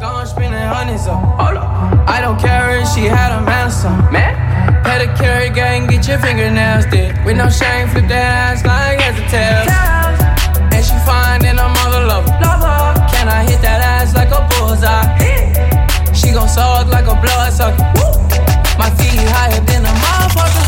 Gone spending hundreds up. Hold up. I don't care if she had a man or something. Man? Pedicure gang, get your fingernails did. With no shame, flip that ass like heads or tails. And she fine and I'm all lover. Can I hit that ass like a bullseye? She gon' suck like a blood sucker. My feet higher than a motherfucker.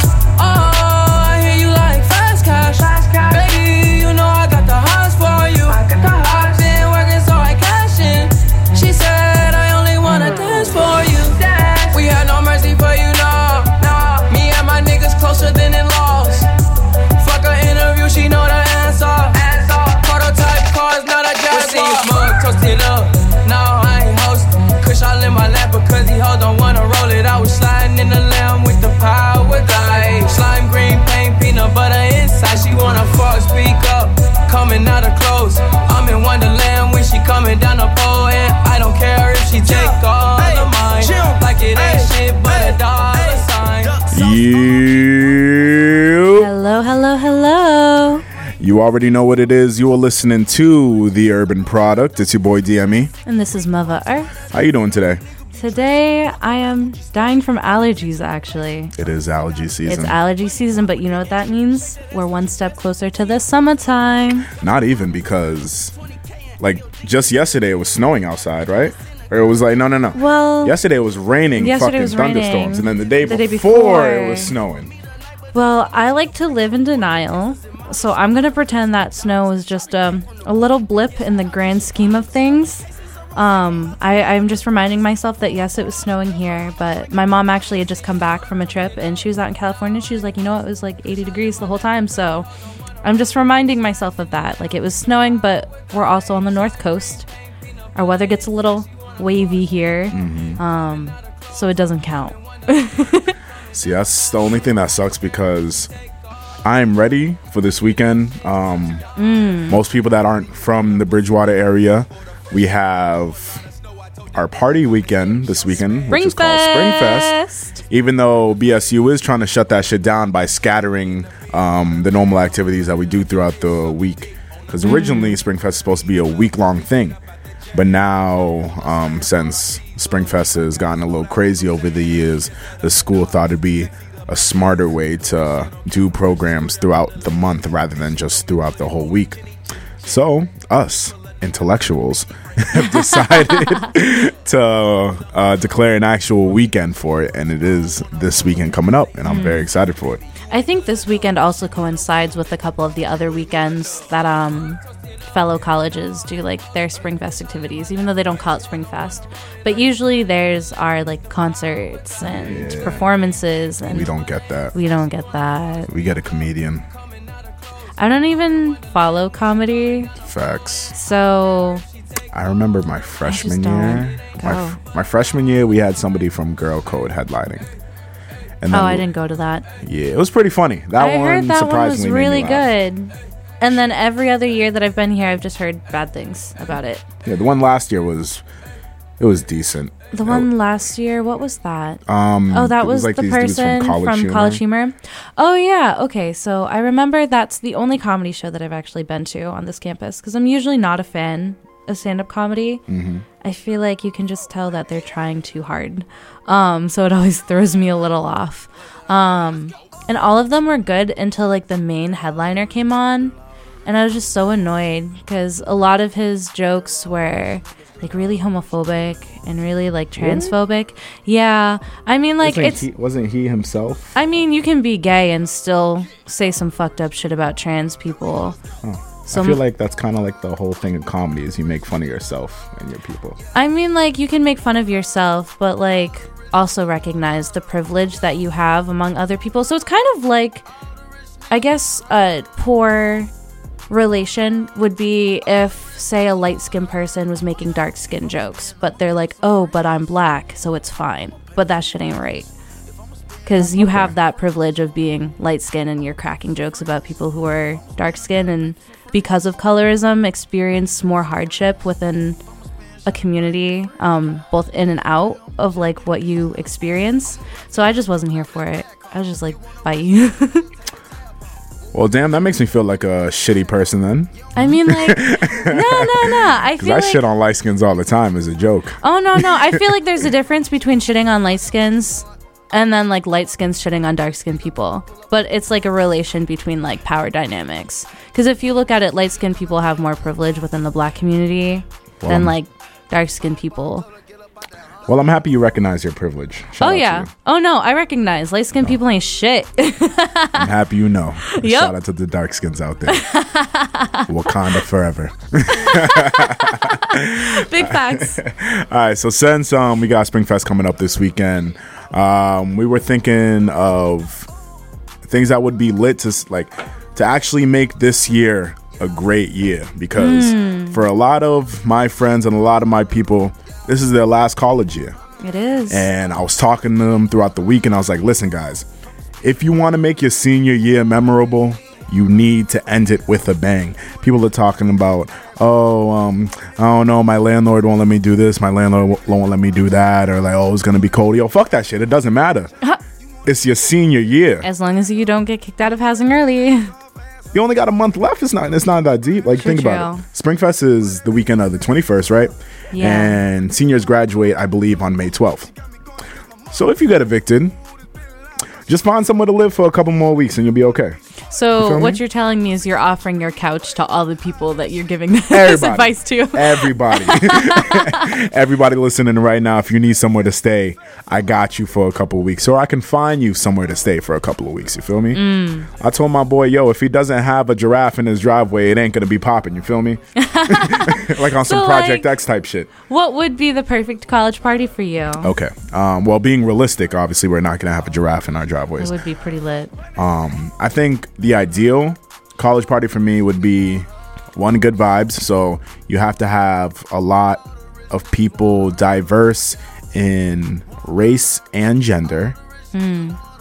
Don't wanna roll it. I was sliding in the lamb with the power glide. Slime green paint, peanut butter inside. She wanna fuck, speak up. Coming out of clothes. I'm in Wonderland when she coming down the pole. And I don't care if she take all the mine. Like it ain't shit but a dollar sign. You. Hello, hello, hello. You already know what it is. You are listening to the Urban Product. It's your boy DME. And this is Muva Earth. How you doing today? Today I am dying from allergies actually. It is allergy season. It's allergy season, but you know what that means? We're one step closer to the summertime. Not even because, like, just yesterday it was snowing outside, right? Or it was like, no, no, no. Well, Yesterday it was raining, Yesterday fucking was thunderstorms, raining. and then the day, The day before, before. it was snowing. well, I like to live in denial. So I'm going to pretend that snow was just um, a little blip in the grand scheme of things. Um, I, I'm just reminding myself that yes, it was snowing here, but my mom actually had just come back from a trip and she was out in California. She was like, you know, it was like 80 degrees the whole time. So I'm just reminding myself of that. Like it was snowing, but we're also on the north coast. Our weather gets a little wavy here, um, so it doesn't count. See, that's the only thing that sucks because I'm ready for this weekend. Um, Mm. Most people that aren't from the Bridgewater area, we have our party weekend this weekend, which is called Springfest. Even though BSU is trying to shut that shit down by scattering um, the normal activities that we do throughout the week. Because originally Springfest is supposed to be a week long thing. But now, um, since Springfest has gotten a little crazy over the years, the school thought it'd be a smarter way to do programs throughout the month rather than just throughout the whole week. So, us intellectuals have decided to uh, declare an actual weekend for it, and it is this weekend coming up, and I'm very excited for it. I think this weekend also coincides with a couple of the other weekends that um fellow colleges do like their Springfest activities, even though they don't call it Springfest. But usually theirs are like concerts and Yeah. performances, and We don't get that. we don't get that. We get a comedian. I don't even follow comedy, Facts. so I remember my freshman year. My, f- my freshman year, we had somebody from Girl Code headlining. And oh, I didn't go to that. Yeah, it was pretty funny. That I one heard that one was surprisingly made me really good. And then every other year that I've been here, I've just heard bad things about it. Yeah, the one last year was it was decent. The one last year, what was that? Um, Oh, that it was, like the these dudes person from College, Humor. Oh yeah, okay. So I remember that's the only comedy show that I've actually been to on this campus because I'm usually not a fan of stand-up comedy. Mm-hmm. I feel like you can just tell that they're trying too hard, um, so it always throws me a little off. Um, and all of them were good until like the main headliner came on, and I was just so annoyed because a lot of his jokes were like really homophobic and really like transphobic. Yeah, I mean like wasn't it's he, wasn't he himself? I mean, you can be gay and still say some fucked up shit about trans people. So I feel like that's kind of like the whole thing of comedy is you make fun of yourself and your people. I mean, like you can make fun of yourself, but like also recognize the privilege that you have among other people. So it's kind of like, I guess, a poor relation would be if, say, a light skinned person was making dark skin jokes, but they're like, oh, but I'm black, so it's fine. But that shit ain't right. Because you have that privilege of being light skinned and you're cracking jokes about people who are dark skinned and because of colorism experience more hardship within a community, um, both in and out of like what you experience. So I just wasn't here for it. I was just like, bye. Well, damn, that makes me feel like a shitty person then. I mean, like, no, no, no. I feel I like, shit on light skins all the time as a joke. Oh no, no. I feel like there's a difference between shitting on light skins and then like light skins shitting on dark skinned people. But it's like a relation between like power dynamics. Because if you look at it, light skinned people have more privilege within the black community Well, than like dark skinned people. Well, I'm happy you recognize your privilege. Shout oh yeah. Oh no, I recognize light skinned people ain't shit. I'm happy you know. Yep. Shout out to the dark skins out there. Wakanda forever. Big facts. All right, so since um, we got Springfest coming up this weekend, um, we were thinking of things that would be lit to like to actually make this year a great year because for a lot of my friends and a lot of my people, this is their last college year. It is. And I was talking to them throughout the week, and I was like, listen, guys, if you want to make your senior year memorable, you need to end it with a bang. People are talking about, oh, um, I don't know, my landlord won't let me do this, my landlord won't let me do that, or like, oh, it's gonna be cold. Yo, fuck that shit. It doesn't matter. It's your senior year. as long as you don't get kicked out of housing early. You only got a month left. It's not. It's not that deep. Like True, think about it. Springfest is the weekend of the twenty first, right? Yeah. And seniors graduate, I believe, on May twelfth. So if you get evicted, just find somewhere to live for a couple more weeks, and you'll be okay. So feel what you're telling me is you're offering your couch to all the people that you're giving this Everybody. advice to. Everybody, everybody listening right now, if you need somewhere to stay, I got you for a couple of weeks, or I can find you somewhere to stay for a couple of weeks. You feel me? Mm. I told my boy, yo, if he doesn't have a giraffe in his driveway, it ain't gonna be popping. You feel me? like on some Project like- X type shit. What would be the perfect college party for you? Okay. Um, well, being realistic, obviously, we're not gonna have a giraffe in our driveways. It would be pretty lit. I think the ideal college party for me would be one good vibes. So you have to have a lot of people diverse in race and gender.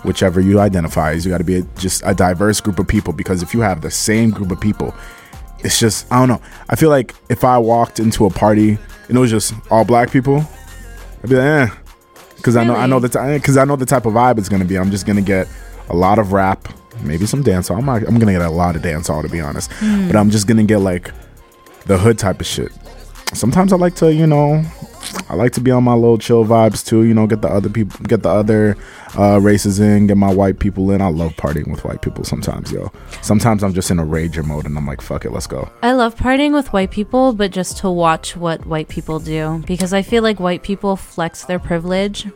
Whichever you identify as, you got to be a, just a diverse group of people because if you have the same group of people, it's just I don't know. I feel like if I walked into a party and it was just all black people, I'd be like, eh, because I know I know Really? the because I know the type of vibe it's gonna be. I'm just gonna get a lot of rap, maybe some dancehall. I'm not, I'm gonna get a lot of dancehall to be honest, but I'm just gonna get like the hood type of shit. Sometimes I like to, you know, I like to be on my little chill vibes too. You know, get the other people, get the other uh, races in, get my white people in. I love partying with white people sometimes, yo. Sometimes I'm just in a rager mode and I'm like, fuck it, let's go. I love partying with white people, but just to watch what white people do because I feel like white people flex their privilege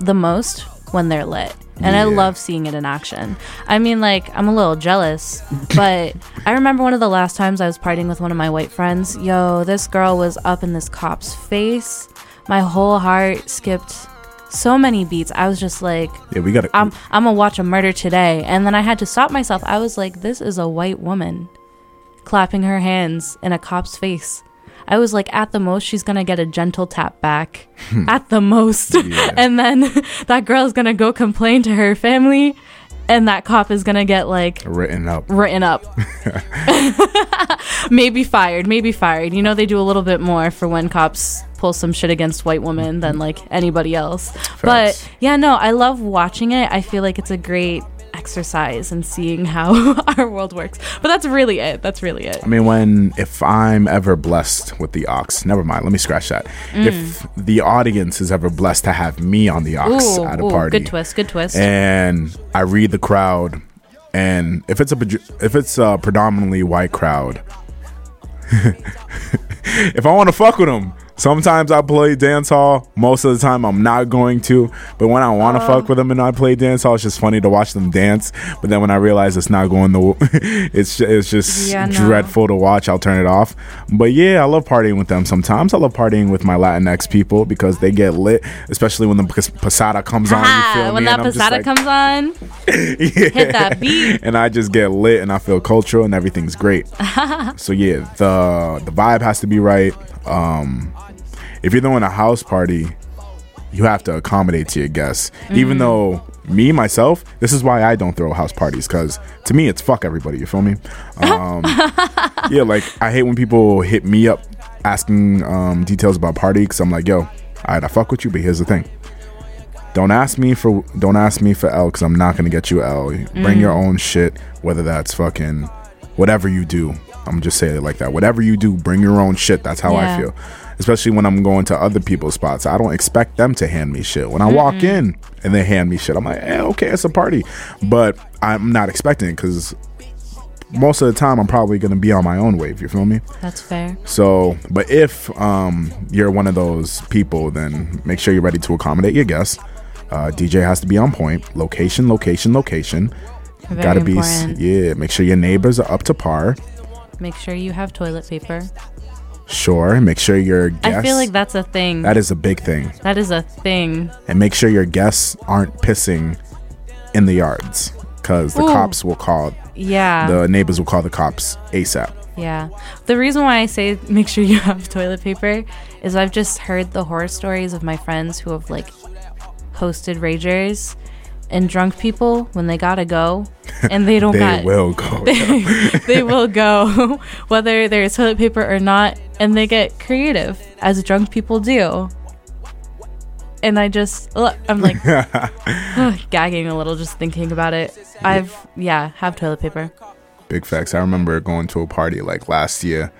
the most when they're lit. And I love seeing it in action. I mean, like, I'm a little jealous, but I remember one of the last times I was partying with one of my white friends. Yo, this girl was up in this cop's face. My whole heart skipped so many beats. I was just like, Yeah, we gotta. I'm I'm gonna watch a murder today, and then I had to stop myself. I was like, this is a white woman clapping her hands in a cop's face. I was like, at the most, she's gonna get a gentle tap back, hmm. at the most, Yeah. and then that girl is gonna go complain to her family, and that cop is gonna get like written up. written up, maybe fired, maybe fired. You know, they do a little bit more for when cops pull some shit against white women than like anybody else. Facts. But yeah, no, I love watching it. I feel like it's a great exercise and seeing how our world works. But that's really it. That's really it. I mean, when if I'm ever blessed with the aux, never mind. Let me scratch that. If the audience is ever blessed to have me on the aux Mm. Ooh, at a ooh, party, good twist, good twist. and I read the crowd, and if it's a if it's a predominantly white crowd, if I want to fuck with them, sometimes I play dance hall. Most of the time, I'm not going to. But when I want to Oh. fuck with them and I play dance hall, it's just funny to watch them dance. But then when I realize it's not going the, it's it's just Yeah, no. dreadful to watch. I'll turn it off. But yeah, I love partying with them. Sometimes I love partying with my Latinx people because they get lit, especially when the pas- pasada comes on. You feel when me? that And pasada like, comes on, hit that beat. and I just get lit and I feel cultural and everything's great. so yeah, the the vibe has to be right. Um, if you're throwing a house party, you have to accommodate to your guests. Even though me myself, this is why I don't throw house parties because to me it's fuck everybody. You feel me? Um, yeah, like I hate when people hit me up asking um, details about party because I'm like, yo, all right, I fuck with you, but here's the thing. don't ask me for don't ask me for L because I'm not gonna get you L. Bring Mm. your own shit, whether that's fucking whatever you do. I'm just saying it like that. Whatever you do, bring your own shit. That's how Yeah. I feel. Especially when I'm going to other people's spots. I don't expect them to hand me shit. When I walk in and they hand me shit, I'm like, eh, okay, it's a party. But I'm not expecting it because most of the time I'm probably gonna be on my own wave. You feel me? That's fair. So, but if um, you're one of those people, then make sure you're ready to accommodate your guests. Uh, DJ has to be on point. Location, location, location. Very Gotta be, yeah. Make sure your neighbors are up to par. Make sure you have toilet paper. Sure. Make sure your guests. I feel like that's a thing. that is a big thing. that is a thing. And make sure your guests aren't pissing in the yards, because the Ooh. cops will call. Yeah. The neighbors will call the cops ASAP. Yeah. The reason why I say make sure you have toilet paper is I've just heard the horror stories of my friends who have like hosted ragers and drunk people when they gotta go and they don't They got will go. they will go whether there's toilet paper or not and they get creative as drunk people do. And I just I'm like gagging a little just thinking about it. I've yeah, have toilet paper. Big facts. I remember going to a party like last year,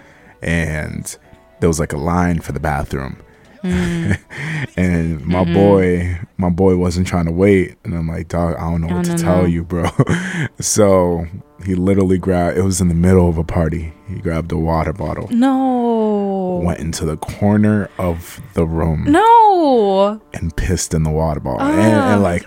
and there was like a line for the bathroom, Mm. and my boy, my boy wasn't trying to wait, and I'm like, dog, I don't know what Oh, to no, tell you, bro. so he literally grabbed. It was in the middle of a party. He grabbed a water bottle, No. went into the corner of the room, No. and pissed in the water bottle, and, Ah. and like.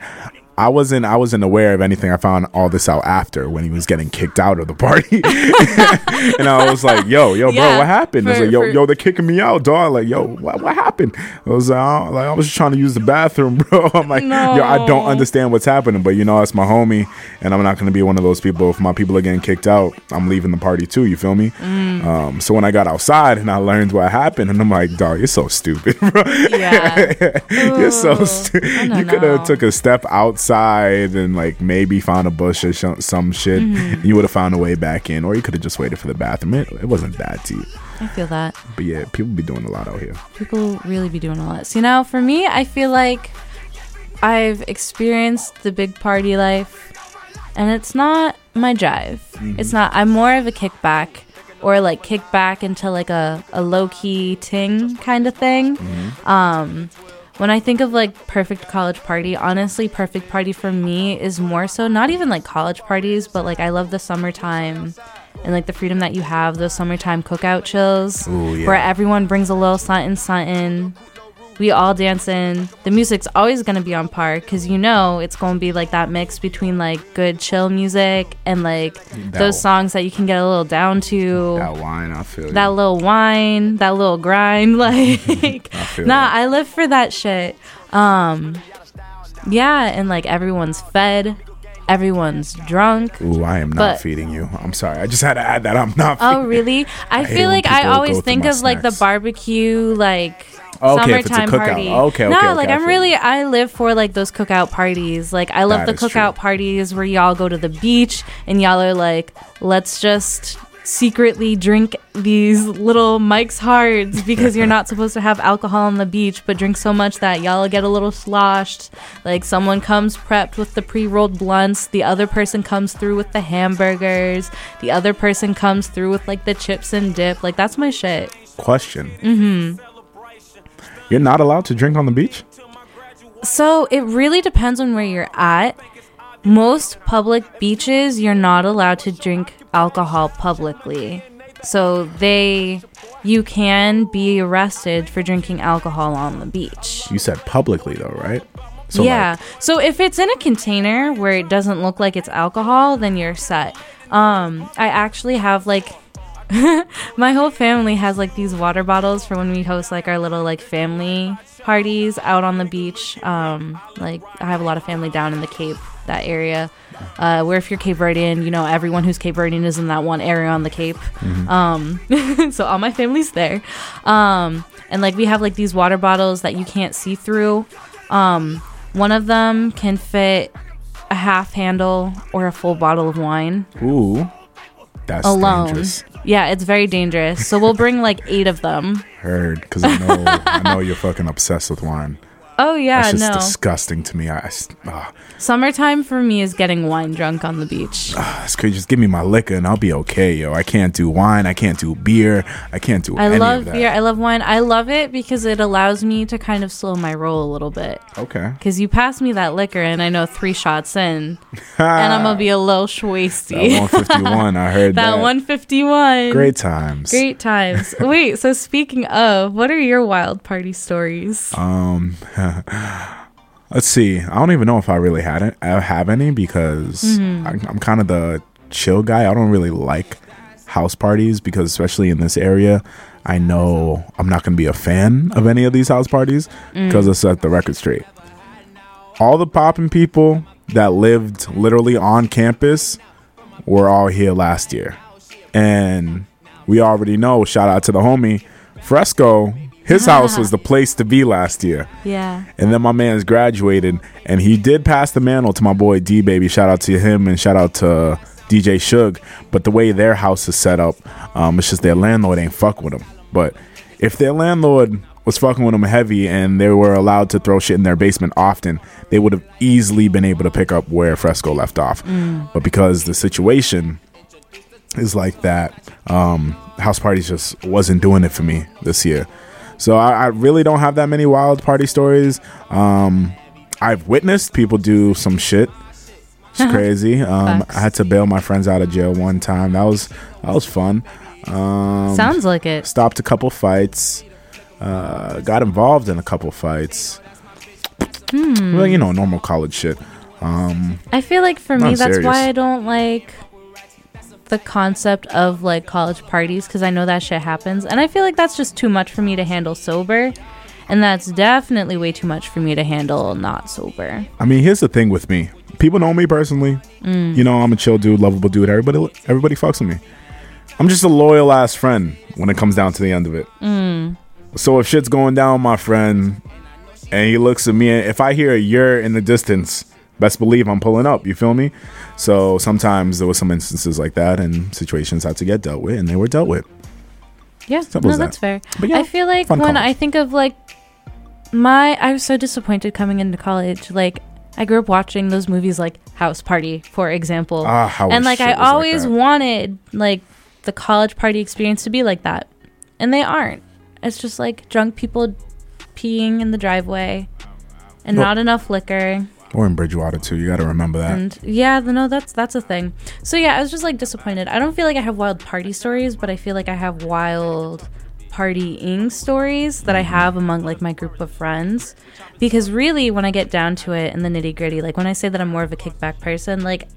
I wasn't I wasn't aware of anything. I found all this out after when he was getting kicked out of the party. and I was like, yo, yo, bro, Yeah, what happened? I was like, yo, for- yo, they're kicking me out, dog. Like, yo, what, what happened? I was like, I, like, I was just trying to use the bathroom, bro. I'm like, yo, I don't understand what's happening, but you know, it's my homie, and I'm not gonna be one of those people. If my people are getting kicked out, I'm leaving the party too. You feel me? Mm. Um, so when I got outside and I learned what happened, and I'm like, dog, you're so stupid, bro. Yeah. You're so stupid. You could have took a step outside and like maybe found a bush or sh- some shit. Mm-hmm. You would have found a way back in, or you could have just waited for the bathroom. It, it wasn't that deep, I feel that. but yeah, people be doing a lot out here. People really be doing a lot. See, now for me, I feel like I've experienced the big party life, and it's not my jive. It's not. I'm more of a kickback, or like kickback into like a, a low key ting kind of thing. Um, when I think of like perfect college party, honestly, perfect party for me is more so not even like college parties, but like I love the summertime and like the freedom that you have, those summertime cookout chills Ooh, yeah. where everyone brings a little something, something. We all dance dancing. The music's always gonna be on par because you know it's gonna be like that mix between like good chill music and like those songs that you can get a little down to That wine, I feel that you. little wine, that little grind. Like, feel nah, that. I live for that shit. Um, yeah, and like everyone's fed, everyone's drunk. Ooh, I am not feeding you. I'm sorry. I just had to add that. I'm not. Oh, really? I, hate feel like I always think of like the barbecue, like Okay, if it's a summertime cookout. party. Okay, no, okay, like I I'm feel really. I live for like those cookout parties. Like I love That the is true. cookout parties where y'all go to the beach and y'all are like, let's just secretly drink these little Mike's Hards because you're not supposed to have alcohol on the beach, but drink so much that y'all get a little sloshed. Like someone comes prepped with the pre-rolled blunts, the other person comes through with the hamburgers, the other person comes through with like the chips and dip. Like that's my shit. Question. Mm-hmm. You're not allowed to drink on the beach. So it really depends on where you're at. Most public beaches, you're not allowed to drink alcohol publicly. So they, you can be arrested for drinking alcohol on the beach. You said publicly though, right? So yeah. so if it's in a container where it doesn't look like it's alcohol, then you're set. Um, I actually have like my whole family has like these water bottles for when we host like our little like family parties out on the beach. Um, like I have a lot of family down in the Cape, that area. Uh, where if you're Cape Verdean, you know everyone who's Cape Verdean is in that one area on the Cape. Um, so all my family's there. Um, and like we have like these water bottles that you can't see through. Um, one of them can fit a half handle or a full bottle of wine ooh, that's alone. dangerous. Yeah, it's very dangerous. So we'll bring like eight of them. Heard, because I know, I know you're fucking obsessed with wine. Oh yeah, That's just no. disgusting to me. I, uh, Summertime for me is getting wine drunk on the beach. that's crazy. Just give me my liquor and I'll be okay, yo. I can't do wine. I can't do beer. I can't do. I love that. beer. I love wine. I love it because it allows me to kind of slow my roll a little bit. Okay. Because you pass me that liquor, and I know three shots in, and I'm gonna be a little That schwasty. 151. I heard that that. 151. Great times. Great times. Wait, so speaking of, what are your wild party stories? Um, let's see. I don't even know if I really had it. I have any because Mm-hmm. I, I'm kind of the chill guy. I don't really like house parties because, especially in this area, I know I'm not going to be a fan of any of these house parties Mm. because let's set the record straight. All the popping people that lived literally on campus were all here last year, and we already know. Shout out to the homie Fresco. His house was the place to be last year. Yeah. And then my man's graduated, and he did pass the mantle to my boy D Baby. Shout out to him, and shout out to DJ Shug. But the way their house is set up, um, it's just their landlord ain't fuck with them. But if their landlord was fucking with them heavy, and they were allowed to throw shit in their basement often, they would have easily been able to pick up where Fresco left off. But because the situation is like that, um, house parties just wasn't doing it for me this year. So I, I really don't have that many wild party stories. Um, I've witnessed people do some shit. It's crazy. Um, I had to bail my friends out of jail one time. That was that was fun. Um, Sounds like it. stopped a couple fights. Uh, got involved in a couple fights. Hmm. Well, you know, normal college shit. I feel like for me, that's serious. why I don't like the concept of like college parties because I know that shit happens. And I feel like that's just too much for me to handle sober. And that's definitely way too much for me to handle not sober. I mean, here's the thing with me. People know me personally. Mm. You know, I'm a chill dude, lovable dude. Everybody, everybody fucks with me. I'm just a loyal ass friend when it comes down to the end of it. Mm. So if shit's going down, my friend, and he looks at me, and if I hear a you're in the distance, best believe I'm pulling up. You feel me? So sometimes there was some instances like that, and situations had to get dealt with, and they were dealt with. Yeah, Simple no, that. that's fair. But yeah, I feel like when college. I think of like my, I was so disappointed coming into college. Like I grew up watching those movies like House Party, for example, Ah, and like I was like always wanted like the college party experience to be like that, and they aren't. It's just like drunk people peeing in the driveway, and Well- not enough liquor. Or in Bridgewater too. You got to remember that. And yeah, no, that's that's a thing. So yeah, I was just like disappointed. I don't feel like I have wild party stories, but I feel like I have wild partying stories that I have among like my group of friends. Because really, when I get down to it in the nitty gritty, like when I say that I'm more of a kickback person, like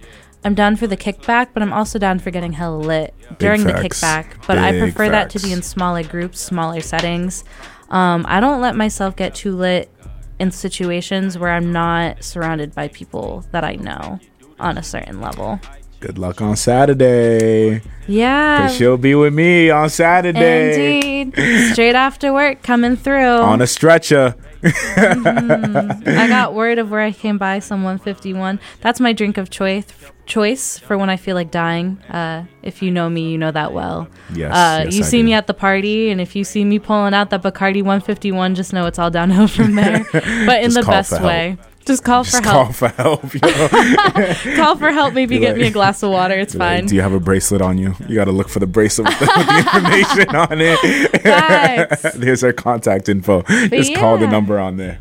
I'm down for the kickback, but I'm also down for getting hella lit during the kickback. But I Big prefer that to be in smaller groups, smaller settings. Um, I don't let myself get too lit in situations where I'm not surrounded by people that I know on a certain level. Good luck on Saturday. Yeah. Cause she'll be with me on Saturday Indeed. Straight after work coming through. on a stretcher. I got word of where I can buy some 151. That's my drink of choice choice for when I feel like dying. Uh, if you know me, you know that well. Yes, Uh, yes, you see me at the party, and if you see me pulling out that Bacardi 151, just know it's all downhill from there. but in the best way. Just call Just for call help. for help. yo. Call for help. Maybe Be get like- me a glass of water. It's Be like, fine. Do you have a bracelet on you? You got to look for the bracelet with the, with the information on it. There's her contact info. Just call the number on there.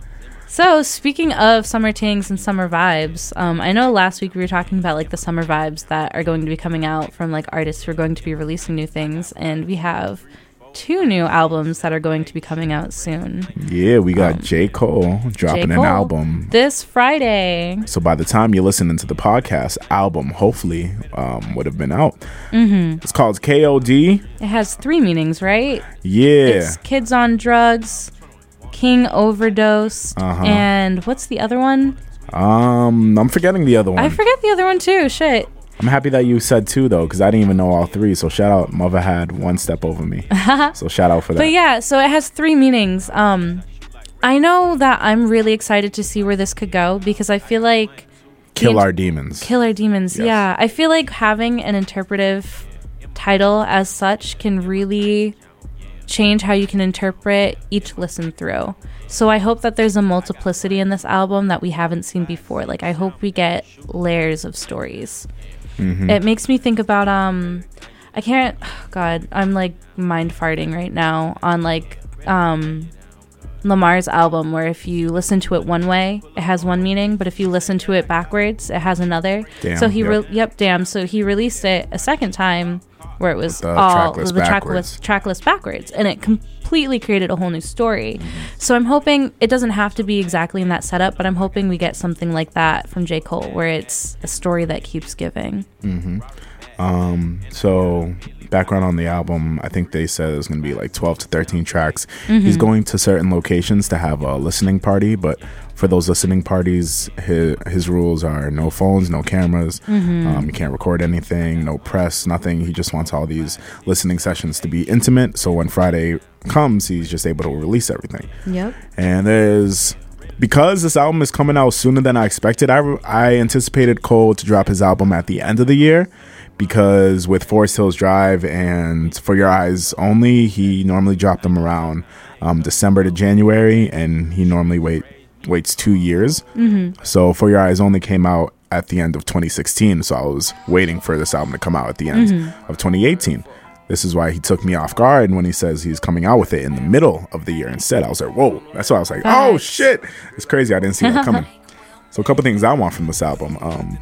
So speaking of summer tings and summer vibes, um, I know last week we were talking about like the summer vibes that are going to be coming out from like artists who are going to be releasing new things, and we have two new albums that are going to be coming out soon. Yeah, we got J. Cole dropping Um, J. an album. This Friday. So by the time you're listening to the podcast, album hopefully um, would have been out. Mm-hmm. It's called KOD. It has three meanings, right? Yeah. It's Kids on Drugs, King Overdose, Uh-huh. and what's the other one? Um, I'm forgetting the other one. I forget the other one too. Shit. I'm happy that you said two though, because I didn't even know all three. So shout out, Muva had one step over me. so shout out for that. But yeah, so it has three meanings. Um, I know that I'm really excited to see where this could go because I feel like Kill the- our demons. Kill Our Demons. Yes. Yeah, I feel like having an interpretive title as such can really change how you can interpret each listen through. So I hope that there's a multiplicity in this album that we haven't seen before. Like I hope we get layers of stories. Mm-hmm. It makes me think about um I can't oh god, I'm like mind farting right now on like um Lamar's album where if you listen to it one way, it has one meaning, but if you listen to it backwards, it has another. Damn, so he yep. Re- yep, damn. So he released it a second time where it was all the tracklist, tracklist backwards and it completely created a whole new story. Mm-hmm. So I'm hoping it doesn't have to be exactly in that setup, but I'm hoping we get something like that from J. Cole where it's a story that keeps giving. Mm-hmm. Um, so background on the album, I think they said it was going to be like 12 to 13 tracks. Mm-hmm. He's going to certain locations to have a listening party, but for those listening parties, his, his rules are no phones, no cameras. Mm-hmm. Um, you can't record anything, no press, nothing. He just wants all these listening sessions to be intimate. So when Friday comes, he's just able to release everything. Yep. And there's because this album is coming out sooner than I expected, I, I anticipated Cole to drop his album at the end of the year because with Forest Hills Drive and For Your Eyes Only, he normally dropped them around um, December to January, and he normally wait waits two years. Mm-hmm. So For Your Eyes Only came out at the end of 2016, so I was waiting for this album to come out at the end mm-hmm. of 2018. This is why he took me off guard when he says he's coming out with it in the middle of the year instead. I was like, whoa. That's why I was like, oh shit. It's crazy. I didn't see that coming. so a couple things I want from this album. Um,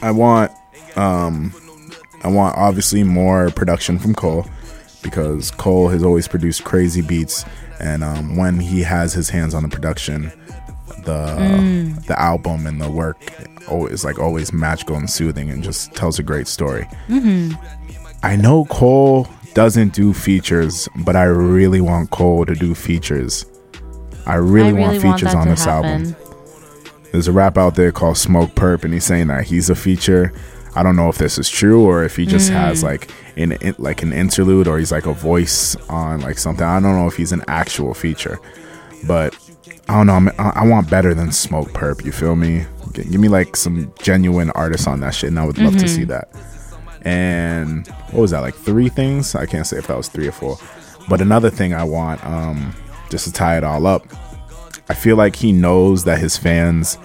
I want um, I want obviously more production from Cole because Cole has always produced crazy beats, and um, when he has his hands on the production, the mm. the album and the work is like always magical and soothing, and just tells a great story. Mm-hmm. I know Cole doesn't do features, but I really want Cole to do features. I really, I really want features want on this happen. album. There's a rap out there called Smokepurpp, and he's saying that he's a feature. I don't know if this is true or if he just mm. has like an in, like an interlude or he's like a voice on like something. I don't know if he's an actual feature, but I don't know. I, I want better than Smokepurpp. You feel me? Give me like some genuine artists on that shit, and I would love mm-hmm. to see mm-hmm. that. And what was that? Like three things? I can't say if that was three or four. But another thing I want, um, just to tie it all up, I feel like he knows that his fans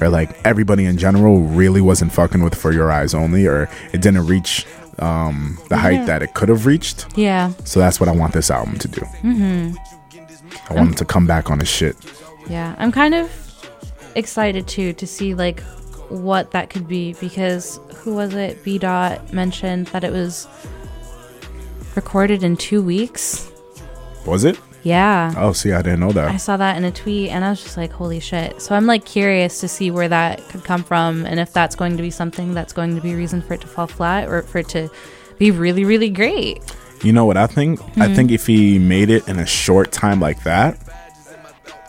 or like everybody in general really wasn't fucking with For Your Eyes Only, or it didn't reach um, the height yeah. that it could have reached. Yeah. So that's what I want this album to do. Mm-hmm. I want I'm, him to come back on his shit. Yeah, I'm kind of excited too to see like what that could be because who was it? B Dot mentioned that it was recorded in two weeks. Was it? Yeah. Oh, see, I didn't know that. I saw that in a tweet and I was just like, holy shit. So I'm like curious to see where that could come from and if that's going to be something that's going to be a reason for it to fall flat or for it to be really, really great. You know what I think? Mm-hmm. I think if he made it in a short time like that,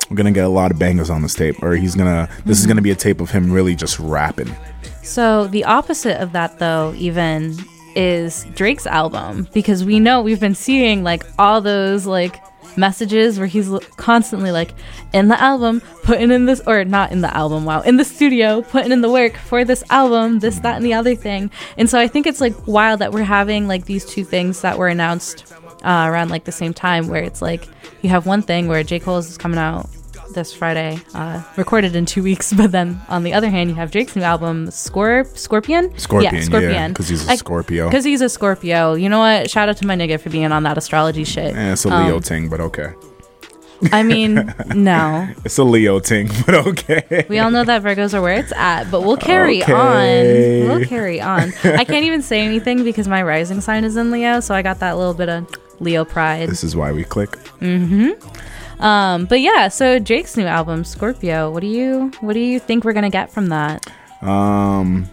we're gonna get a lot of bangers on this tape, or he's gonna. This mm-hmm. is gonna be a tape of him really just rapping. So the opposite of that, though, even is Drake's album because we know we've been seeing like all those like messages where he's constantly like in the album putting in this or not in the album wow in the studio putting in the work for this album this that and the other thing. And so i think it's like wild that we're having like these two things that were announced uh, around like the same time where it's like you have one thing where j. Cole is coming out this Friday, uh, recorded in two weeks. But then on the other hand, you have Drake's new album, Scorp- Scorpion. Scorpion, yeah, Scorpion. Because he's a I, Scorpio. Because he's a Scorpio. You know what? Shout out to my nigga for being on that astrology shit. Eh, it's a Leo um, ting, but okay. I mean, no. It's a Leo ting, but okay. We all know that Virgos are where it's at, but we'll carry okay. on. We'll carry on. I can't even say anything because my rising sign is in Leo, so I got that little bit of Leo pride. This is why we click. Mm-hmm. Um, but yeah, so Drake's new album, Scorpio. What do you what do you think we're gonna get from that? Um,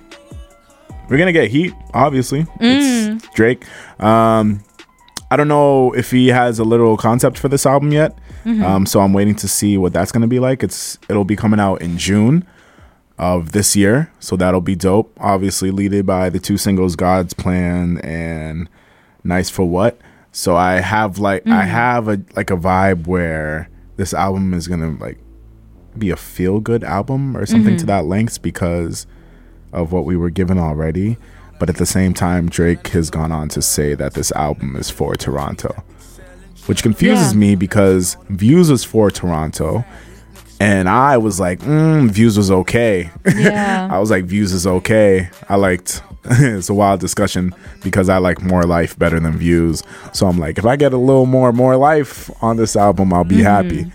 we're gonna get heat. Obviously, mm. it's Drake. Um, I don't know if he has a literal concept for this album yet. Mm-hmm. Um, so I'm waiting to see what that's gonna be like. It's it'll be coming out in June of this year, so that'll be dope. Obviously, leaded by the two singles, "God's Plan" and "Nice for What." So I have like mm-hmm. I have a like a vibe where this album is gonna like be a feel good album or something mm-hmm. to that length because of what we were given already. But at the same time, Drake has gone on to say that this album is for Toronto, which confuses yeah. me because Views was for Toronto. And I was like, mm, Views was okay. Yeah. I was like, Views is okay. I liked it's a wild discussion because I like More Life better than Views. So I'm like, if I get a little more More Life on this album, I'll be mm-hmm. happy.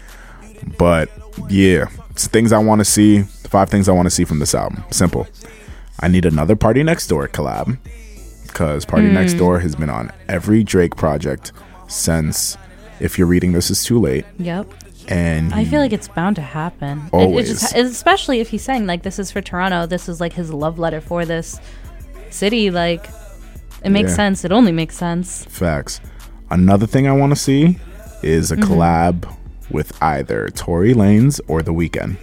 But yeah, it's things I want to see. Five things I want to see from this album. Simple. I need another Party Next Door collab because Party mm. Next Door has been on every Drake project since. If you're reading this, is too late. Yep. And I feel like it's bound to happen. Always, it, it just, especially if he's saying like this is for Toronto. This is like his love letter for this city. Like it makes yeah. sense. It only makes sense. Facts. Another thing I want to see is a mm-hmm. collab with either Tory Lanez or The Weeknd.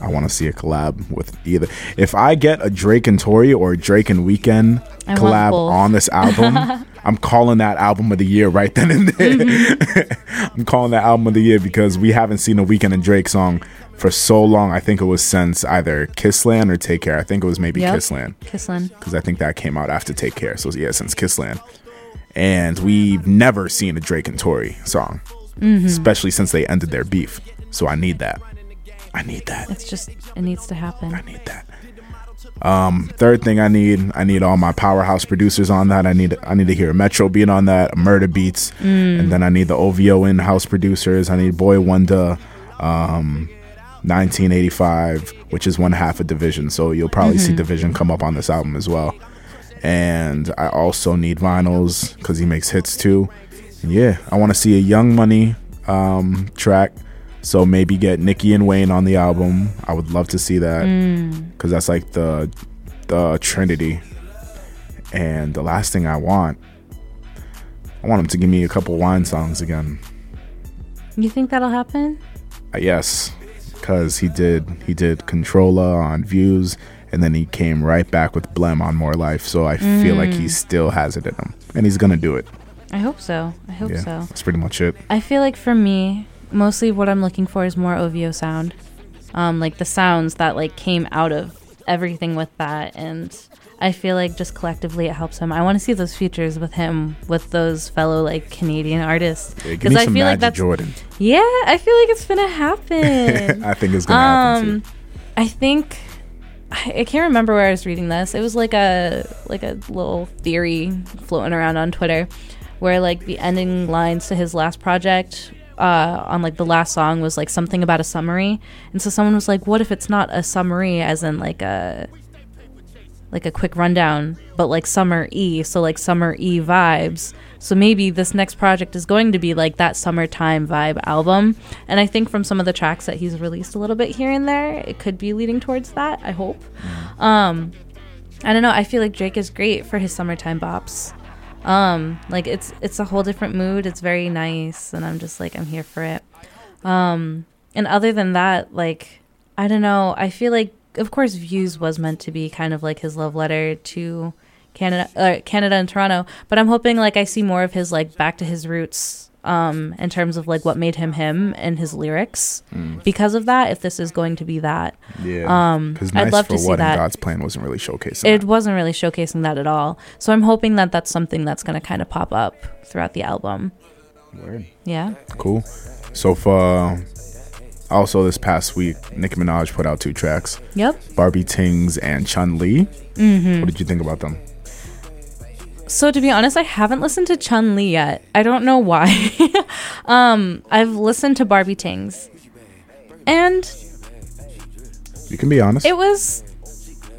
I want to see a collab with either. If I get a Drake and Tory or Drake and Weeknd collab on this album, I'm calling that album of the year right then and there. Mm-hmm. I'm calling that album of the year because we haven't seen a Weeknd and Drake song for so long. I think it was since either Kissland or Take Care. I think it was maybe yep. Kissland. Kissland. Because I think that came out after Take Care. So yeah, since Kissland. And we've never seen a Drake and Tory song, mm-hmm. especially since they ended their beef. So I need that. I need that. It's just it needs to happen. I need that. Um, third thing I need, I need all my powerhouse producers on that. I need I need to hear Metro beat on that, Murder Beats, mm. and then I need the OVO in-house producers. I need Boi-1da, um, 1985, which is one half of dvsn. So you'll probably mm-hmm. see dvsn come up on this album as well. And I also need Vinylz because he makes hits too. And yeah, I want to see a Young Money um, track so maybe get Nicki and Wayne on the album. I would love to see that because mm. that's like the the Trinity. And the last thing I want, I want him to give me a couple wine songs again. You think that'll happen? Uh, yes, because he did he did Controlla on Views, and then he came right back with Blem on More Life. So I mm. feel like he mm. still has it in him, and he's gonna do it. I hope so. I hope yeah, so. That's pretty much it. I feel like for me, mostly what I'm looking for is more OVO sound. Um, like the sounds that like came out of everything with that and I feel like just collectively it helps him. I want to see those features with him with those fellow like Canadian artists because yeah, I feel like that's Jordan. Yeah, I feel like it's gonna happen. I think it's gonna um, happen too. I think I can't remember where I was reading this. It was like a like a little theory floating around on Twitter where like the ending lines to his last project uh, on like the last song was like something about a summary, and so someone was like, "What if it's not a summary, as in like a like a quick rundown, but like summer E, so like summer E vibes." So maybe this next project is going to be like that summertime vibe album, and I think from some of the tracks that he's released a little bit here and there, it could be leading towards that. I hope. Mm. Um, I don't know. I feel like Drake is great for his summertime bops. Um, like it's it's a whole different mood. It's very nice, and I'm just like I'm here for it. Um, and other than that, like I don't know. I feel like of course Views was meant to be kind of like his love letter to Canada, uh, Canada and Toronto. But I'm hoping like I see more of his like back to his roots um, in terms of like what made him him and his lyrics. Mm. Because of that, if this is going to be that, yeah, um, nice I'd love to see that. God's plan wasn't really showcasing. It that. wasn't really showcasing that at all. So I'm hoping that that's something that's going to kind of pop up throughout the album. Word. Yeah. Cool. So far. Also, this past week, Nicki Minaj put out two tracks. Yep. Barbie Tings and Chun Li. Mm-hmm. What did you think about them? So to be honest, I haven't listened to Chun Li yet. I don't know why. um, I've listened to Barbie Tings, and you can be honest. It was.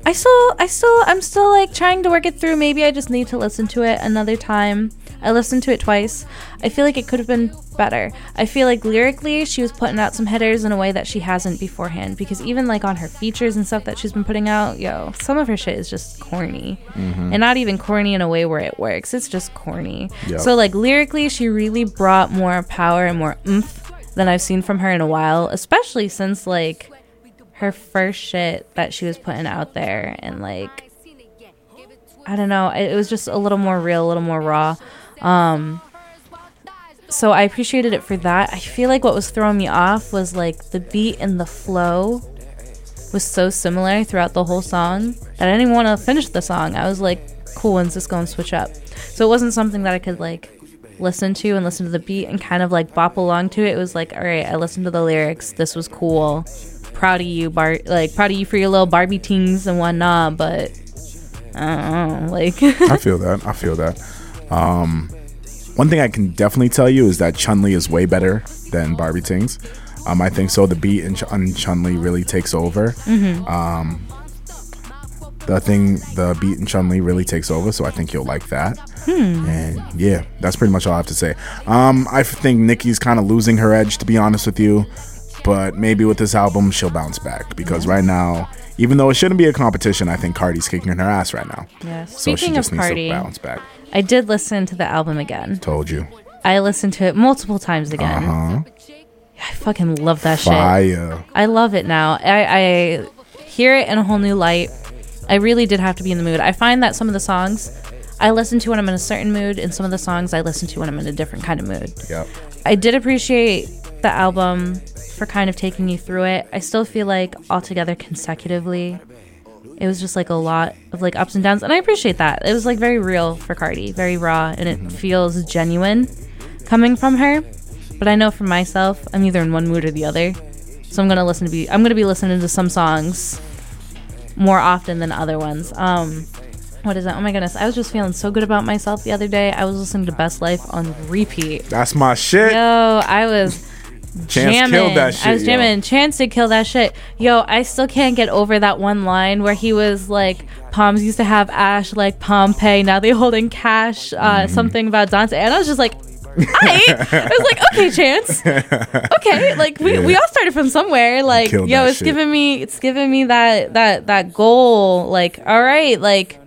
I still, I still, I'm still like trying to work it through. Maybe I just need to listen to it another time. I listened to it twice. I feel like it could have been better. I feel like lyrically, she was putting out some headers in a way that she hasn't beforehand. Because even like on her features and stuff that she's been putting out, yo, some of her shit is just corny. Mm-hmm. And not even corny in a way where it works, it's just corny. Yep. So, like, lyrically, she really brought more power and more oomph than I've seen from her in a while, especially since like her first shit that she was putting out there. And like, I don't know, it was just a little more real, a little more raw. Um, so I appreciated it for that. I feel like what was throwing me off was like the beat and the flow was so similar throughout the whole song that I didn't want to finish the song. I was like, cool, when's this going to switch up? So it wasn't something that I could like listen to and listen to the beat and kind of like bop along to it. It was like, all right, I listened to the lyrics. This was cool. Proud of you, Bar. Like proud of you for your little Barbie tings and whatnot. But I don't know, like. I feel that. I feel that. Um, one thing I can definitely tell you is that Chun Li is way better than Barbie Tings. Um, I think so. The beat in Ch- on Chun Li really takes over. Mm-hmm. Um, the thing, the beat in Chun Li really takes over. So I think you'll like that. Hmm. And yeah, that's pretty much all I have to say. Um, I think Nicki's kind of losing her edge, to be honest with you. But maybe with this album, she'll bounce back because right now, even though it shouldn't be a competition, I think Cardi's kicking her ass right now. Yeah. So she Speaking just of needs Cardi, to bounce back. I did listen to the album again. Told you. I listened to it multiple times again. Uh huh. I fucking love that shit. Fire. I love it now. I, I hear it in a whole new light. I really did have to be in the mood. I find that some of the songs I listen to when I'm in a certain mood, and some of the songs I listen to when I'm in a different kind of mood. Yep. I did appreciate the album for kind of taking you through it. I still feel like altogether consecutively, it was just like a lot of like ups and downs, and I appreciate that. It was like very real for Cardi, very raw, and it feels genuine coming from her. But I know for myself, I'm either in one mood or the other, so I'm gonna listen to be. I'm gonna be listening to some songs more often than other ones. Um, what is that? Oh my goodness! I was just feeling so good about myself the other day. I was listening to Best Life on repeat. That's my shit. Yo, I was Chance jamming. killed that shit. I was yo. jamming. Chance did kill that shit. Yo, I still can't get over that one line where he was like, "Palms used to have ash like Pompeii. Now they holding cash." Uh, Mm-hmm. Something about Dante, and I was just like. I, I was like, okay, Chance. Okay, like we, Yeah. we all started from somewhere. Like, yo, it's shit. giving me it's giving me that that that goal. Like, all right, like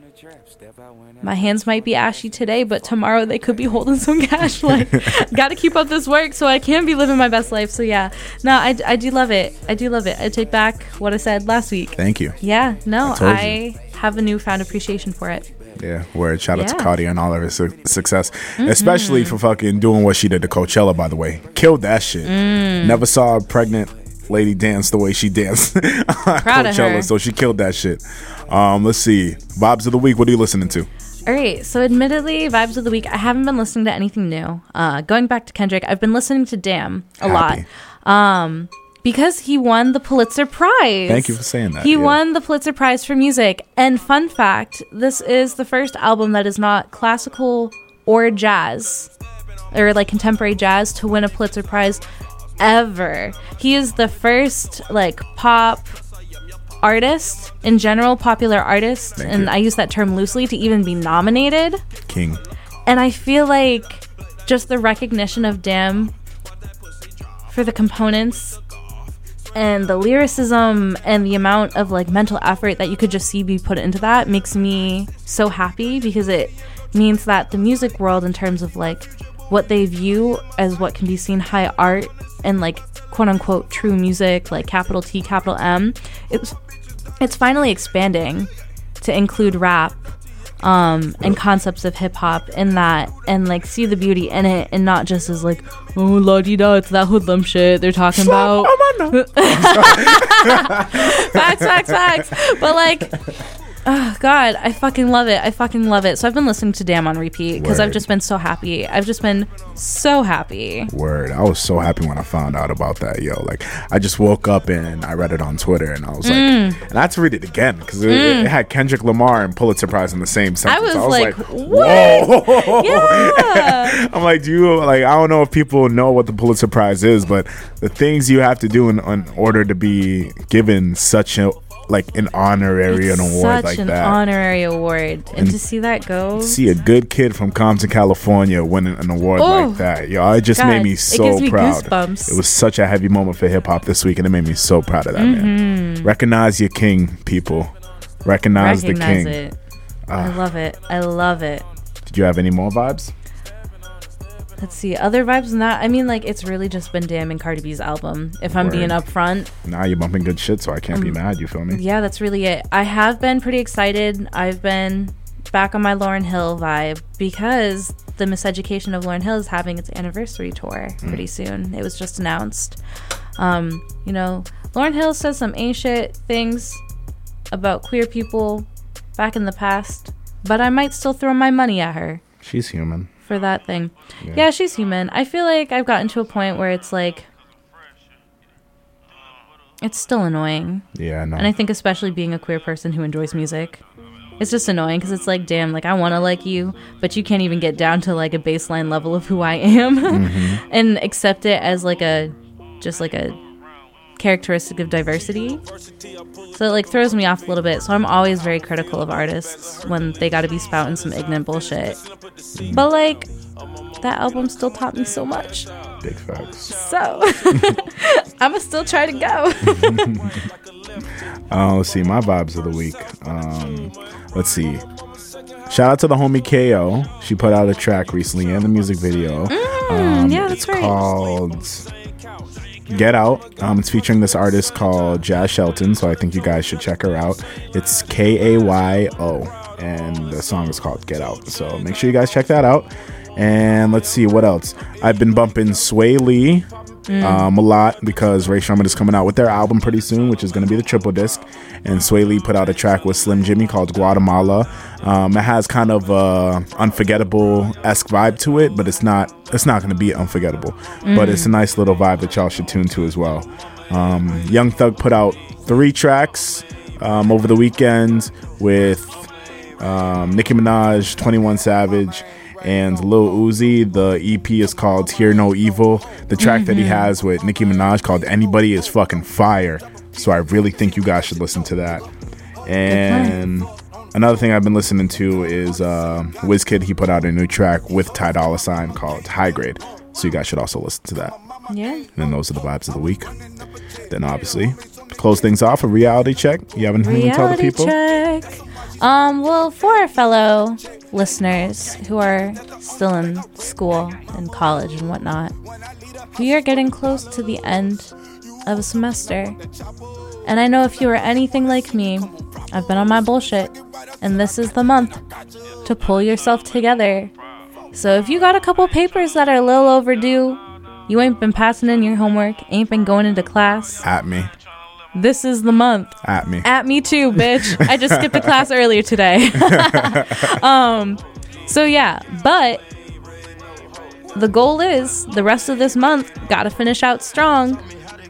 my hands might be ashy today, but tomorrow they could be holding some cash. Like, got to keep up this work so I can be living my best life. So, yeah, no, I, I do love it. I do love it. I take back what I said last week. Thank you. Yeah, no, I. I have a newfound appreciation for it. Yeah, word. Shout out to Yeah. Mm-hmm. Cardi and all of her su- success, especially for fucking doing what she did to Coachella. By the way, killed that shit. Mm. Never saw a pregnant lady dance the way she danced Proud of Coachella, so she killed that shit. Um, let's see, vibes of the week. What are you listening to? All right, so admittedly, vibes of the week. I haven't been listening to anything new. Uh, going back to Kendrick, I've been listening to Damn a Happy. lot. Um, because he won the Pulitzer Prize. Thank you for saying that. He yeah. won the Pulitzer Prize for music. And fun fact, this is the first album that is not classical or jazz or like contemporary jazz to win a Pulitzer Prize ever. He is the first like pop artist in general, popular artist, Thank and you. I use that term loosely to even be nominated. King. And I feel like just the recognition of Damn for the components and the lyricism and the amount of like mental effort that you could just see be put into that makes me so happy because it means that the music world in terms of like what they view as what can be seen high art and like quote unquote true music like capital T capital M it's it's finally expanding to include rap um, and concepts of hip hop in that, and like see the beauty in it, and not just as like, oh la di da, it's that hoodlum shit they're talking about. facts, facts, facts. But like, oh god, I fucking love it. I fucking love it. So I've been listening to Damn on repeat because I've Word. just been so happy. I've just been so happy. Word. I was so happy when I found out about that, yo. Like, I just woke up and I read it on Twitter, and I was like, Mm. and I had to read it again because it, it had Kendrick Lamar and Pulitzer Prize in the same sentence. I was like, whoa. Yeah. I'm like, do you like? I don't know if people know what the Pulitzer Prize is, but the things you have to do in, in order to be given such a like an honorary an award Such like an that. honorary award, and, to see that go. See a good kid from Compton, California, winning an award Oh, like that, yo! It just God, made me it so gives me proud. goosebumps. It was such a heavy moment for hip hop this week, and it made me so proud of that man. Mm-hmm. Recognize your king, people. Recognize, the king. it. I love it. I love it. Did you have any more vibes? Let's see. Other vibes than that. I mean, like, it's really just been Damn and Cardi B's album. If I'm being upfront, Nah, you're bumping good shit, so I can't be mad. You feel me? Um, yeah, that's really it. I have been pretty excited. I've been back on my Lauryn Hill vibe because the Miseducation of Lauryn Hill is having its anniversary tour Mm. pretty soon. It was just announced. Um, you know, Lauryn Hill says some ancient things about queer people back in the past, but I might still throw my money at her. She's human. For that thing. Yeah. yeah, she's human. I feel like I've gotten to a point where it's like it's still annoying. Yeah, I know. And I think especially being a queer person who enjoys music, it's just annoying because it's like, damn, like I want to like you, but you can't even get down to like a baseline level of who I am mm-hmm. and accept it as like a, just like a characteristic of diversity. So it like throws me off a little bit. So I'm always very critical of artists when they got to be spouting some ignorant bullshit. But like that album still taught me so much. Big facts. So I'ma still try to go. let's see my vibes of the week. Um, let's see. Shout out to the homie Kayo. She put out a track recently and the music video. Mm, um, yeah, that's it's right. called Get Out. Um, it's featuring this artist called Jaz Shelton, so I think you guys should check her out. It's K A Y O, and the song is called Get Out. So make sure you guys check that out. And let's see what else. I've been bumping Swae Lee mm. um, a lot because Rae Sremmurd is coming out with their album pretty soon, which is going to be the triple disc. And Swae Lee put out a track with Slim Jxmmi called Guatemala. Um, it has kind of a unforgettable esque vibe to it, but it's not it's not going to be unforgettable. Mm. But it's a nice little vibe that y'all should tune to as well. Um, Young Thug put out three tracks um, over the weekend with um, Nicki Minaj, Twenty One Savage and Lil Uzi. The EP is called Hear No Evil. The track mm-hmm. that he mm-hmm. has with Nicki Minaj called Anybody is fucking fire. So I really think you guys should listen to that. And another thing I've been listening to is uh, Wizkid. He put out a new track with Ty Dolla Sign called High Grade. So you guys should also listen to that. Yeah. And then those are the vibes of the week. Then obviously close things off a reality check. You have anything to tell the people? Check. Um, well, for our fellow listeners who are still in school and college and whatnot, we are getting close to the end of a semester. And I know if you are anything like me, I've been on my bullshit, and this is the month to pull yourself together. So if you got a couple papers that are a little overdue, you ain't been passing in your homework, ain't been going into class. At me. This is the month. At me. At me too, bitch. I just skipped a class earlier today. um, so yeah, but the goal is the rest of this month got to finish out strong.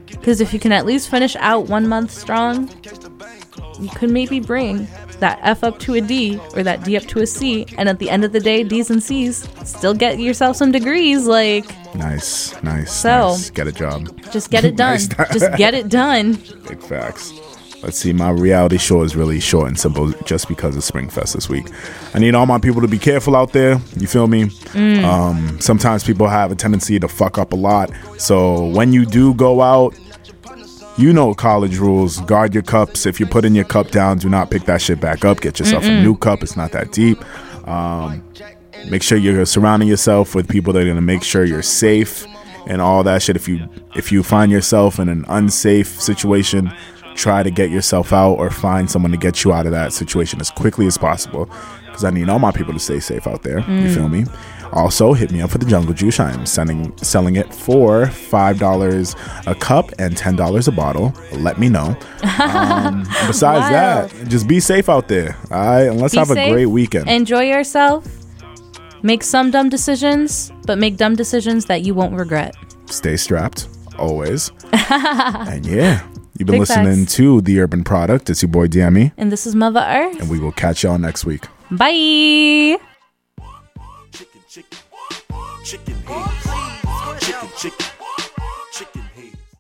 Because if you can at least finish out one month strong, you could maybe bring that F up to a D or that D up to a C. And at the end of the day, D's and C's still get yourself some degrees. Like, nice, nice. So, nice. get a job. Just get it done. just get it done. Big facts. Let's see, my reality show is really short and simple just because of Springfest this week. I need all my people to be careful out there. You feel me? Mm. Um, sometimes people have a tendency to fuck up a lot. So when you do go out, you know college rules. Guard your cups. If you're putting your cup down, do not pick that shit back up. Get yourself Mm-mm. a new cup. It's not that deep. Um, make sure you're surrounding yourself with people that are gonna make sure you're safe and all that shit. If you if you find yourself in an unsafe situation, try to get yourself out or find someone to get you out of that situation as quickly as possible. Because I need all my people to stay safe out there. Mm. You feel me? Also, hit me up for the Jungle Juice. I am sending selling it for five dollars a cup and ten dollars a bottle. Let me know. Um, besides that, just be safe out there. All right, and let's be have safe, a great weekend. Enjoy yourself. Make some dumb decisions, but make dumb decisions that you won't regret. Stay strapped, always. and yeah. You've been Big listening facts. to The Urban Product. It's your boy Dammy. And this is Muva Earth. And we will catch y'all next week. Bye. Chicken, chicken, chicken, chicken,